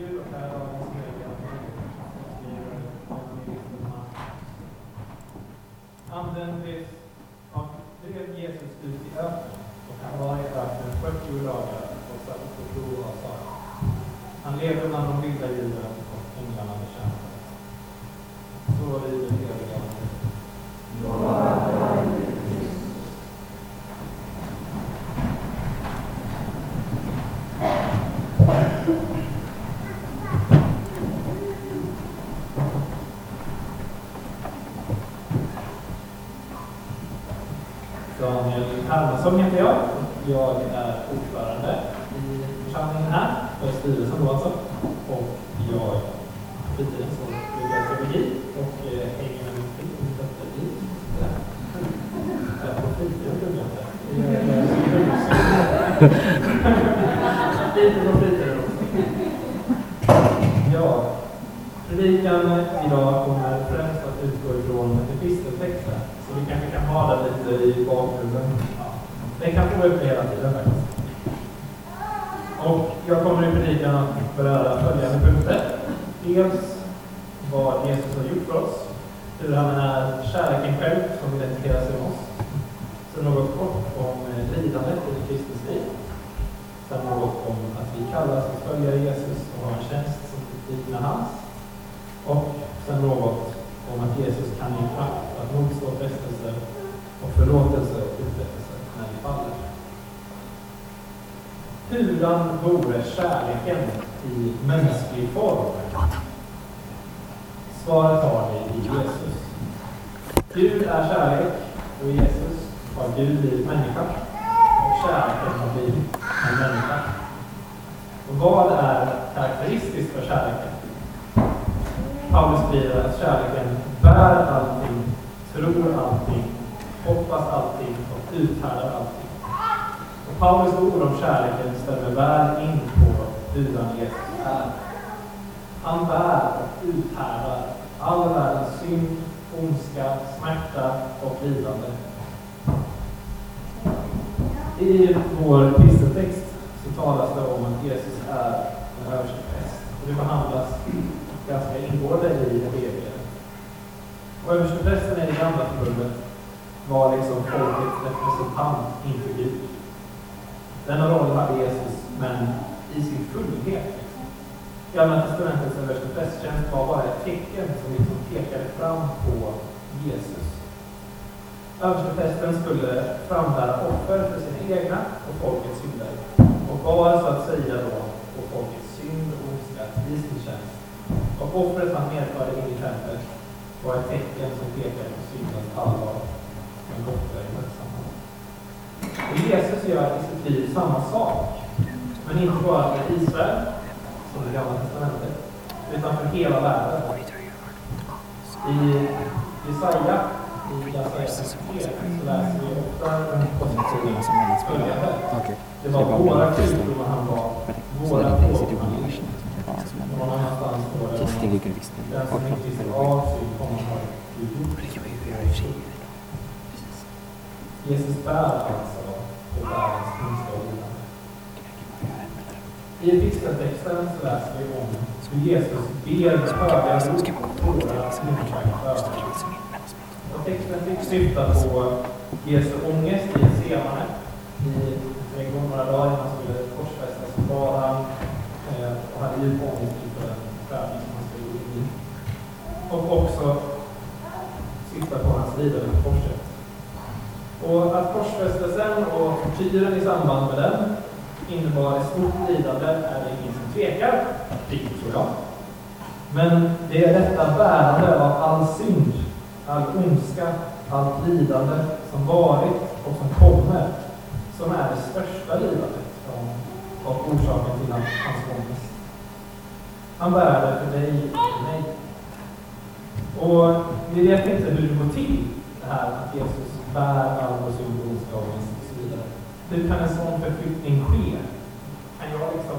Använd det här är dagens Anden blev, ja, drev Jesus ut i öknen och han var i öknen 40 dagar och satt på prov av Sara. Han levde bland de vilda djuren och änglarna bekämpade. Så lyder heliga Ande. Daniel Hermansson heter jag. Jag är ordförande i församlingen här, för styrelsen då alltså. Och jag på fritiden så pluggar jag teologi och eh, hänger med min fru och min dotter i det här. Ja, På fritiden pluggar jag inte. Lite på fritiden också. Ja, predikan idag kommer främst att utgå ifrån episteltexten. Så vi kanske kan ha den lite i bakgrunden. Ja gå kan få upp hela tiden faktiskt. Och jag kommer i predikan att beröra följande punkter. Dels vad Jesus har gjort för oss, hur han är kärleken själv som identifierar sig med oss. Sen något kort om eh, lidandet i Kristus liv. Sen något om att vi kallas att följa Jesus och ha en tjänst som liknar hans. Och sen något om att Jesus kan ge kraft att motstå frestelser och förlåtelse och uträttelse när vi faller. Hurdan vore kärleken i mänsklig form? Svaret har vi i Jesus. Gud är kärlek och i Jesus har Gud blivit människa och kärleken har blivit en människa. Och vad är karaktäristiskt för kärleken? Paulus skriver att kärleken bär allting, tror allting, hoppas allting och uthärdar allting. Och Paulus ord om kärleken stämmer väl in på hurdan Jesus är. Han bär och uthärdar all världens synd, ondska, smärta och lidande. I vår kristettext så talas det om att Jesus är en överstepräst. Och det behandlas ganska ingående i Hebreerbrevet. Och översteprästen i det gamla förbundet var liksom folkets representant inför Gud. Denna roll hade Jesus, men i sin fullhet. Gamla testamentets översteprästtjänst var bara ett tecken som liksom pekade fram på Jesus. Översteprästen skulle frambära offer för sina egna och folkets synder och var så att säga då på folkets synd och ondska i sin tjänst. Och offret han medförde in i templet var ett tecken som pekade på syndens allvar men borta i verksamhet. Jesus gör i sitt liv samma sak, men inte bara för Israel, som det gamla testamentet, utan för hela världen. I Jesaja, i Jesaja 53, så läser vi ofta en position följande. Det var våra sjukdomar han var, våra plågor han. Någon annanstans står det den som inte visste av har Gud gjort. Jesus bär alltså på världens tyngsta lidande. I episteltexten så läser vi om hur Jesus ber höga rop och tårar Och texten fick syfta på Jesu ångest i Getsemane. I trädgården några dagar innan han skulle korsfästas så var han eh, och hade djup ångest inför den prövning som han skulle gå in i. Och också syfta på hans lidande på korset. Och att korsfästelsen och tortyren i samband med den innebar ett stort lidande är det ingen som tvekar, riktigt tror jag. Men det är detta bärande av all synd, all ondska, allt lidande som varit och som kommer, som är det största lidandet som har orsaken till hans ångest. Han bär det för dig och för mig. Och vi vet inte hur det går till, det här att Jesus bär all vår synd och ondska och så vidare. Hur kan en sån förflyttning ske? Kan jag liksom...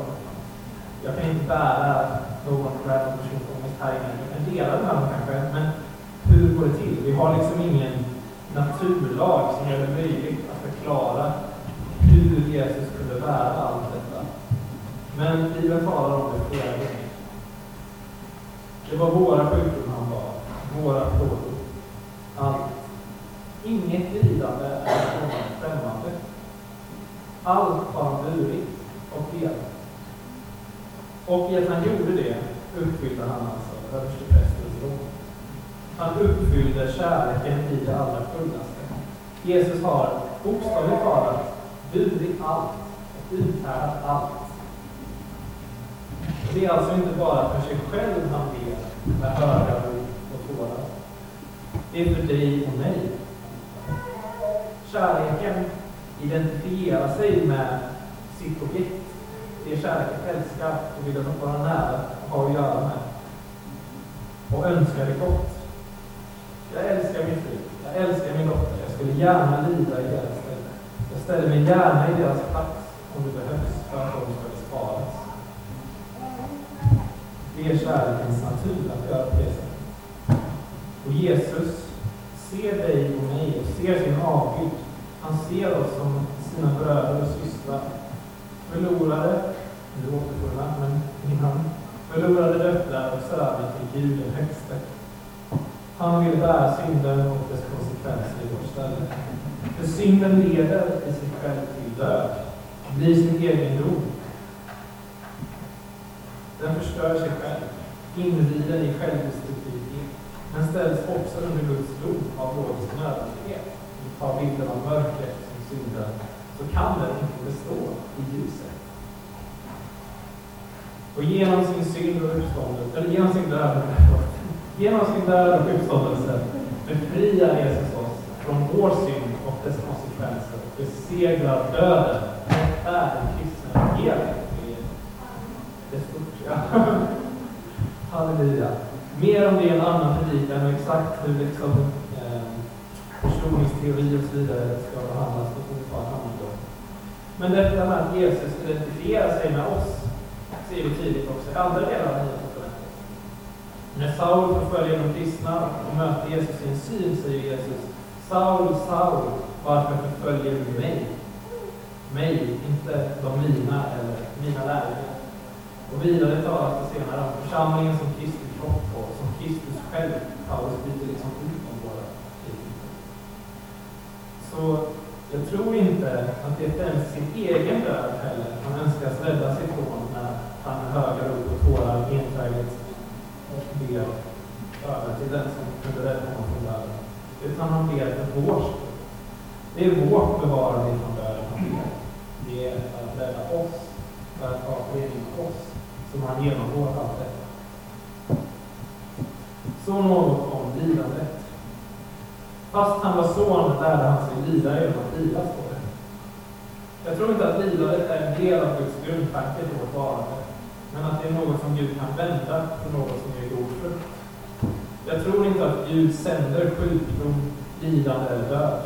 Jag kan inte bära någon random persons ångest här inne. Jag kan dela den här kanske, men hur går det till? Vi har liksom ingen naturlag som gör det möjligt att förklara hur Jesus kunde bära allt detta. Men Bibeln talar om det flera gånger. Det var våra sjukdomar han bar, våra plågor. Allt. Inget lidande är honom främmande. Allt har han burit och delat. Och i att han gjorde det uppfyllde han alltså översteprästens råd. Han uppfyllde kärleken i det allra fullaste. Jesus har bokstavligt talat burit allt och uthärdat allt. Det är alltså inte bara för sig själv han ber med öra, och tårar. Det är för dig och mig. Kärleken identifierar sig med sitt objekt. Det kärleken älskar och vill vara nära och ha att göra med. Och önskar det gott. Jag älskar min fru. Jag älskar min dotter. Jag skulle gärna lida i deras ställe. Jag ställer mig gärna i deras plats om det behövs för att de ska sparas. Det är kärlekens natur att göra på det sättet. Och Jesus ser dig och mig och ser sin avgud. Han ser oss som sina bröder och systrar. Förlorade, nu återfunna, men innan. Förlorade döttrar och söner till Gud den högste. Han vill bära synden och dess konsekvenser i vårt ställe. För synden leder i sig själv till död, blir sin egendom. Den förstör sig själv, inriden i självdestruktivitet, men ställs också under Guds dom av logisk nödvändighet. Vi tar bilden av mörkret som synden, så kan den inte bestå i ljuset. Och genom sin synd och uppståndelse, eller genom sin död, genom sin död och uppståndelse befriar Jesus oss från vår synd och dess konsekvenser och besegrar döden. och är den kristna evangeliet. Det är stort, ja. Halleluja. Mer om det i en annan predikan och exakt hur liksom, eh, och så vidare ska behandlas. Det fortfarande vi om. Men detta med att Jesus identifierar sig med oss ser vi tydligt också i andra delar av Nya testamentet. När Saul förföljer de kristna och möter Jesus i en syn säger Jesus Saul, Saul, varför förföljer du mig? Mig, inte de mina eller mina lärjungar. Och vidare talas det senare om församlingen som Kristi kropp och som Kristus själv. Paulus byter liksom ut om våra så jag tror inte att det är främst sin egen död heller han önskar rädda sig från när han med höga rop och tårar enträget ber över till den som kunde rädda honom från döden. Utan han ber för vår skull. Det är vårt bevarande från döden han ber. Det är att rädda oss, för att ta förening med oss, som han genomgår allt detta. Så något om lidandet. Fast han var son lärde han sig lida genom att lida står det. Jag tror inte att lidandet är en del av Guds grundtanke till vårt varande, men att det är något som Gud kan vända till något som ger god frukt. Jag tror inte att Gud sänder sjukdom, lidande eller död,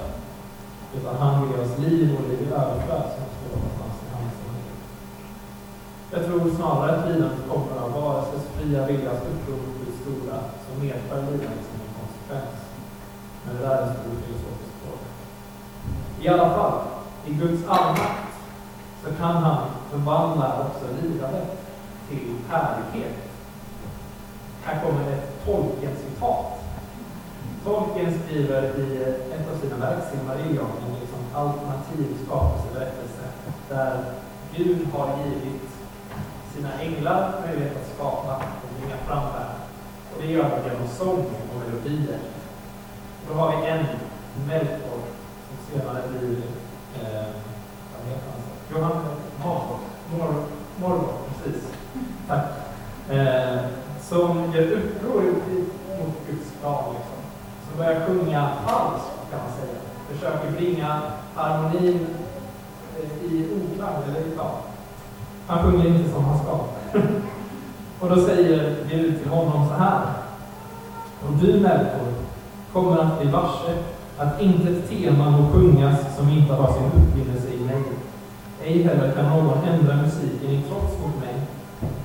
utan han ger oss liv och liv i överflöd, som står någonstans i hans Jag tror snarare att lidandet kommer av varelsens fria viljas uppror mot stora, som medför lidandet. Men det där är en stor filosofisk fråga. I alla fall, i Guds allmakt så kan han förvandla också lidandet till härlighet. Här kommer ett Tolkien-citat. Tolkien skriver i ett av sina verk, Silmarillion, en liksom alternativ skapelseberättelse, där Gud har givit sina änglar möjlighet att skapa och bringa fram världen. Och det gör han genom sång och melodier. Då har vi en Melkor som senare blir, eh, vad heter han? Johan Morgoth. Morgoth, precis. Tack. Eh, som gör uppror mot Guds plan. Liksom. Som börjar sjunga falskt, kan man säga. Försöker bringa harmonin eh, i oklang, eller ja. Han sjunger inte som han ska. och då säger Gud till honom så här. Och du Melkor kommer att bli varse att inte ett tema må sjungas som inte har sin upprinnelse i mig. Ej heller kan någon ändra musiken i trots mot mig.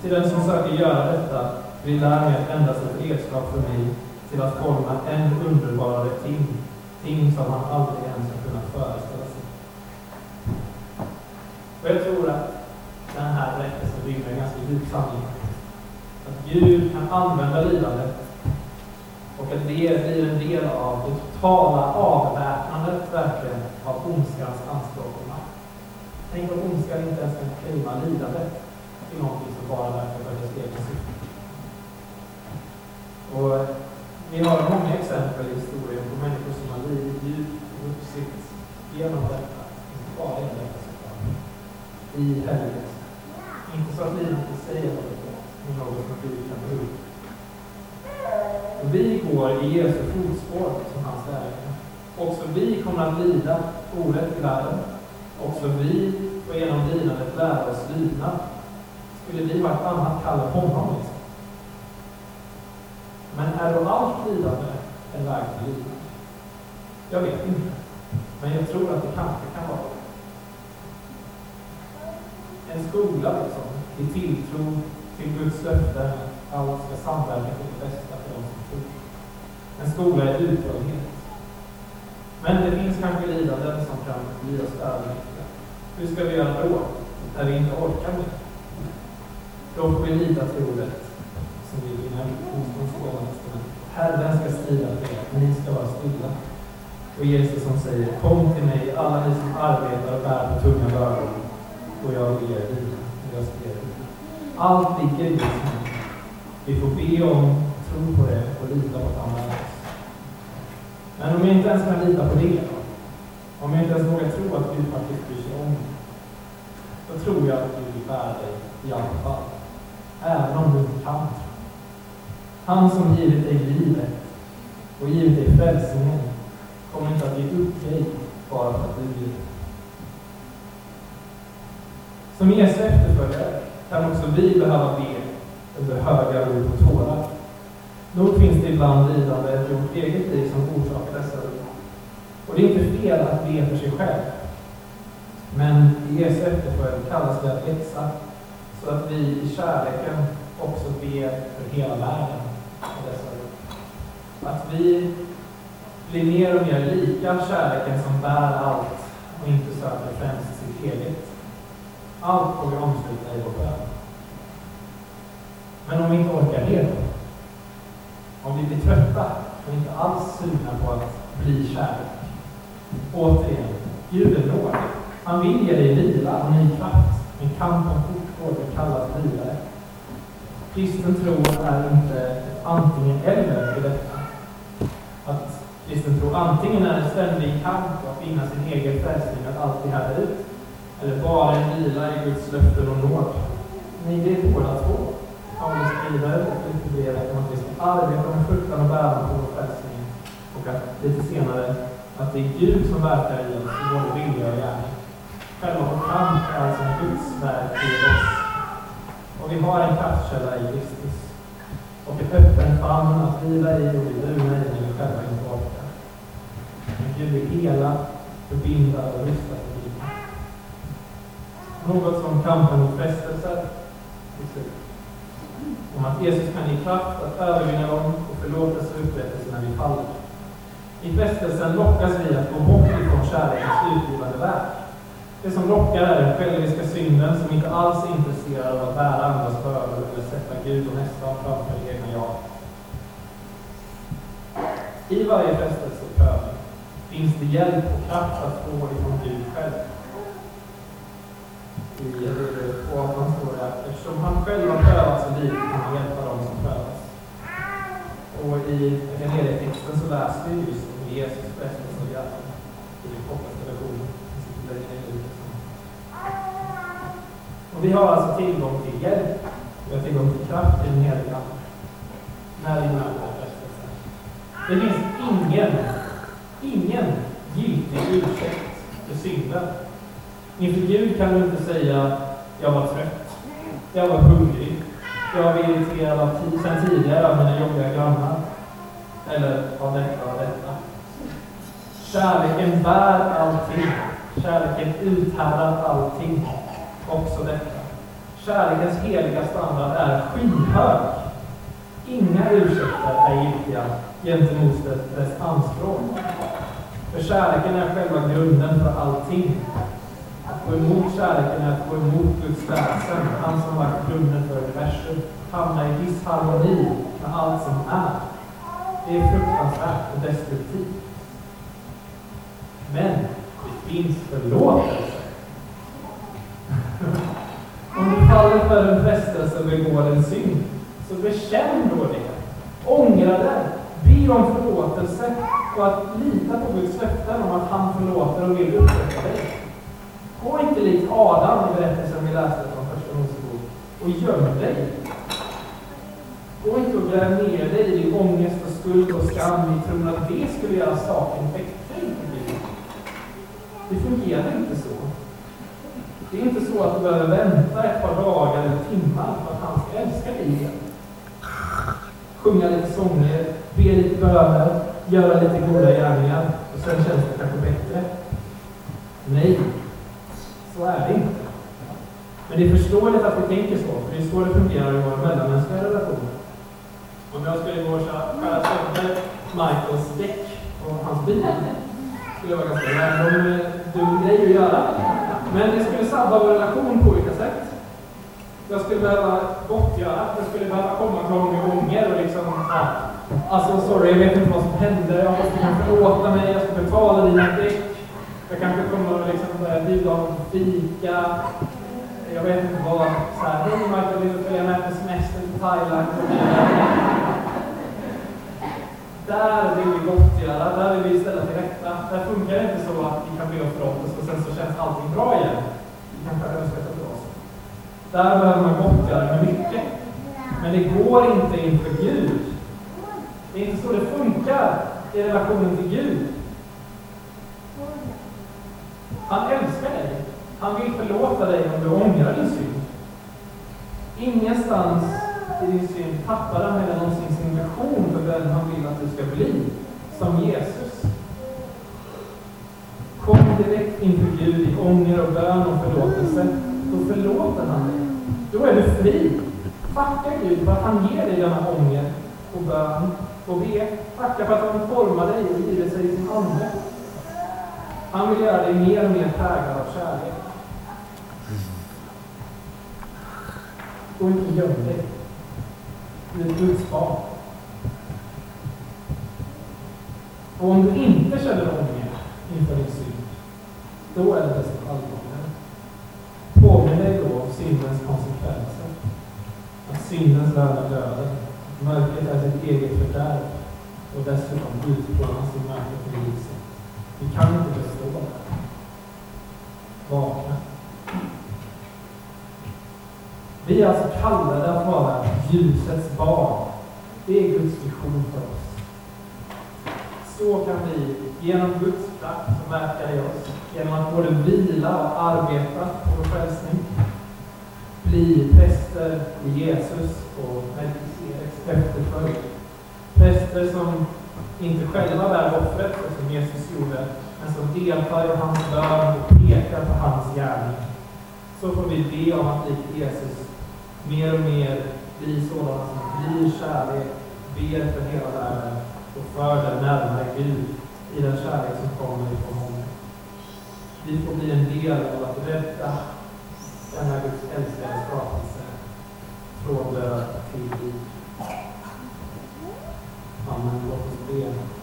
Till den som söker göra detta vill därmed endast ett redskap för mig till att forma än underbarare ting, ting som han aldrig ens har kunnat föreställa sig. Och jag tror att den här berättelsen rymmer en ganska djup sanning. Att Gud kan använda lidandet och att det blir en del av det totala avväpnandet verkligen av ondskans anspråk och makt. Tänk om ondskan inte ens kan claima lidandet till någonting som bara verkar för dess egen syfte. Och eh, vi har många exempel i historien på människor som har lidit djupt och vuxit genom detta. Inte bara i detta såklart. I helvetet. Inte så att livet i sig är något gott, men något som Gud kan bruka. Vi går i Jesu fotspår som hans lärjungar. Också vi kommer att lida orätt i världen. Också vi får genom lidandet lära oss lydnad. Skulle vi ha ett annat kall än honom? Liksom? Men är då allt lidande en väg till lidande? Jag vet inte. Men jag tror att det kanske kan vara det. En skola liksom, i tilltro till Guds löften att allt ska samverka till det bästa för de som tror. En skola i uthållighet. Men det finns kanske lidanden som kan bli oss övermäktiga. Hur ska vi göra då, när vi inte orkar mer? Då får vi lita till ordet som vi vinner motståndsgåvan Herren ska strida för er, ni ska vara stilla. Och Jesus som säger, kom till mig, alla ni som arbetar och bär på tunga bördor, och jag vill er vila. Jag ska ge er vila. Allt ligger i Guds hand. Vi får be om, tro på det och lita på att han är. Men om jag inte ens kan lita på det, om jag inte ens vågar tro att Gud faktiskt bryr sig om mig, då tror jag att Gud bär dig i alla fall. Även om du inte kan tro. Han som givit dig livet och givit dig frälsningen kommer inte att ge upp dig bara för att du vill. Som Jesu efterföljare kan också vi behöva be under höga rop och tårar. Nog finns det ibland lidande i vårt eget liv som orsakar dessa rop. Och det är inte fel att be för sig själv. Men i Jesu efterföljd kallas det att växa, så att vi i kärleken också ber för hela världen för dessa rop. Att vi blir mer och mer lika kärleken som bär allt och inte söker främst sitt eget. Allt får vi omsluta i vår bön. Men om vi inte orkar det vi blir trötta och inte alls sugna på att bli kärlek. Återigen, Gud är nåd. Han vill ge dig vila och ny kraft. Men kampen fortgår, det kallas vidare. Kristen tro är inte ett antingen eller i detta. Att kristen tro antingen är en ständig kamp att finna sin egen frälsning, att alltid härda ut, eller bara en vila i Guds löften och nåd. Nej, det är båda två. Paulus skriver i brevet om att vi ska arbeta med fruktan och bäran på frälsningen. Och att lite senare att det är Gud som verkar i oss i både vilja och gärning. Själva vår kamp är alltså Guds verk i oss. Och vi har en kraftkälla i Kristus. Och ett öppen famn att vila i och bli ur i när vi själva inte orkar. Men Gud vill hela, förbinda och rusta för livet. Något som kampen mot frestelser om att Jesus kan ge kraft att övervinna dem och förlåtelse och upprättelse när vi faller. I frestelsen lockas vi att gå bort ifrån kärlekens utgivande verk. Det som lockar är den själviska synden som inte alls är intresserad av att bära andras bördor eller sätta Gud och nästan framför det egna jag. I varje frestelse och prövning finns det hjälp och kraft att få ifrån Gud själv. I på 2 står det att eftersom han själv har prövat så livet kan han hjälpa dem som prövas. Och i evangelietexten så läser vi just om Jesus frestelse och hjärtan i den kortaste versionen. Och vi har alltså tillgång till hjälp, vi har tillgång till kraft i den heliga när vi möter frestelsen. Det finns ingen, ingen giltig ursäkt för synden. Inför Gud kan du inte säga jag var trött, jag var hungrig, jag var irriterad av sen tidigare av mina jobbiga grannar. Eller av detta och detta. Kärleken bär allting. Kärleken uthärdar allting. Också detta. Kärlekens heliga standard är skyhög. Inga ursäkter är giltiga gentemot dess anspråk. För kärleken är själva grunden för allting gå emot kärleken är att gå emot Guds väsen, han som har lagt grunden för universum. Hamna i disharmoni med allt som är. Det är fruktansvärt och destruktivt. Men det finns förlåtelse. Om du faller för en frestelse och begår en synd, så bekänn då det. Ångra det, Be om förlåtelse och att lita på Guds löften om att han förlåter och vill upprätta dig. Gå inte likt Adam i berättelsen vi läste från Första Mosebok och göm dig. Gå inte och gräv ner dig i ångest och skuld och skam i tron att det skulle göra saken bättre. Det fungerar inte så. Det är inte så att du behöver vänta ett par dagar eller timmar för att han ska älska dig igen. Sjunga lite sånger, be lite böner, göra lite goda gärningar och sen känns det kanske bättre. Nej, så är det inte. Men det är förståeligt att vi tänker så, för det är så det fungerar i våra mellanmänskliga relationer. Om jag skulle gå och skära sönder Michaels däck på hans bil, skulle jag vara ganska random dum grej att göra. Men det skulle sabba vår relation på olika sätt. Jag skulle behöva gottgöra, jag skulle behöva komma gång och ånger och liksom, ja, alltså sorry, jag vet inte vad som hände, jag måste kanske förlåta mig, jag ska betala dina däck. Jag kanske kommer att liksom börja bjuda honom på fika. Jag vet inte vad. Så här, hej Michael, vill du följa med på semester till Thailand? Där vill vi gottgöra, där vill vi ställa till rätta. Där funkar det inte så att vi kan be om förlåtelse och sen så känns allting bra igen. Vi kanske har önskat att det var så. Där behöver man gottgöra med mycket. Men det går inte inför Gud. Det är inte så det funkar i relationen till Gud. Han älskar dig. Han vill förlåta dig om du ångrar din synd. Ingenstans i din synd tappar han heller någonsin sin vision för vem han vill att du ska bli, som Jesus. Kom direkt inför Gud i ånger och bön och förlåtelse. Då förlåter han dig. Då är du fri. Tacka Gud för att han ger dig denna ånger och bön och be. Tacka för att han formar dig och giver sig sin ande. Han vill göra dig mer och mer präglad av kärlek. Gå inte och göm dig. Du är ett Guds barn. Och om du inte känner ånger inför din synd, då är det desto allvarligare. Påminn dig då om syndens konsekvenser. Att syndens lön är döden. Mörkret är sitt eget fördärv. Och dessutom utplånas i mörkret med ljuset. Vi kan inte bestå här. Vakna. Vi är alltså kallade att vara ljusets barn. Det är Guds vision för oss. Så kan vi genom Guds kraft som verkar i oss, genom att både vila och arbeta på vår frälsning, bli präster i Jesus och Melkisedeks efterföljd. Präster som inte själva bär offret, som Jesus gjorde, men som deltar i hans bön och pekar på hans gärning. Så får vi be om att likt Jesus mer och mer bli sådana som blir kärlek, ber för hela världen och för den närmare Gud i den kärlek som kommer ifrån honom. Vi får bli en del av att rädda denna Guds älskade skapelse från död till liv. Amen. Låt oss be.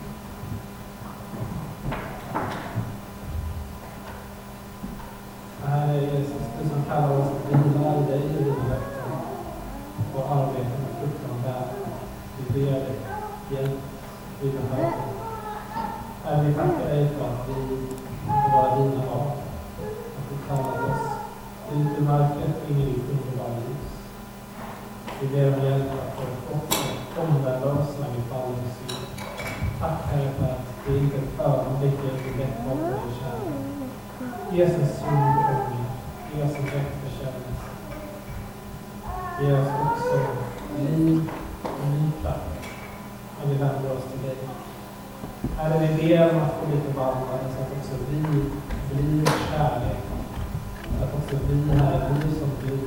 Tack för att det inte ett ögonblick är för lätt bort för dig kärlek. Ge oss en syndångest. Ge oss en rätt bekännelse. Ge oss också liv och ny kraft när vi vänder oss till dig. Herre, vi ber om att få bli förvandlade så att också vi blir kärlek. Att också vi, Herre, blir som du.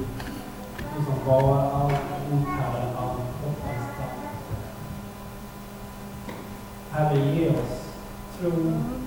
Du som var allt, uthärdar allt Have a yield through mm-hmm.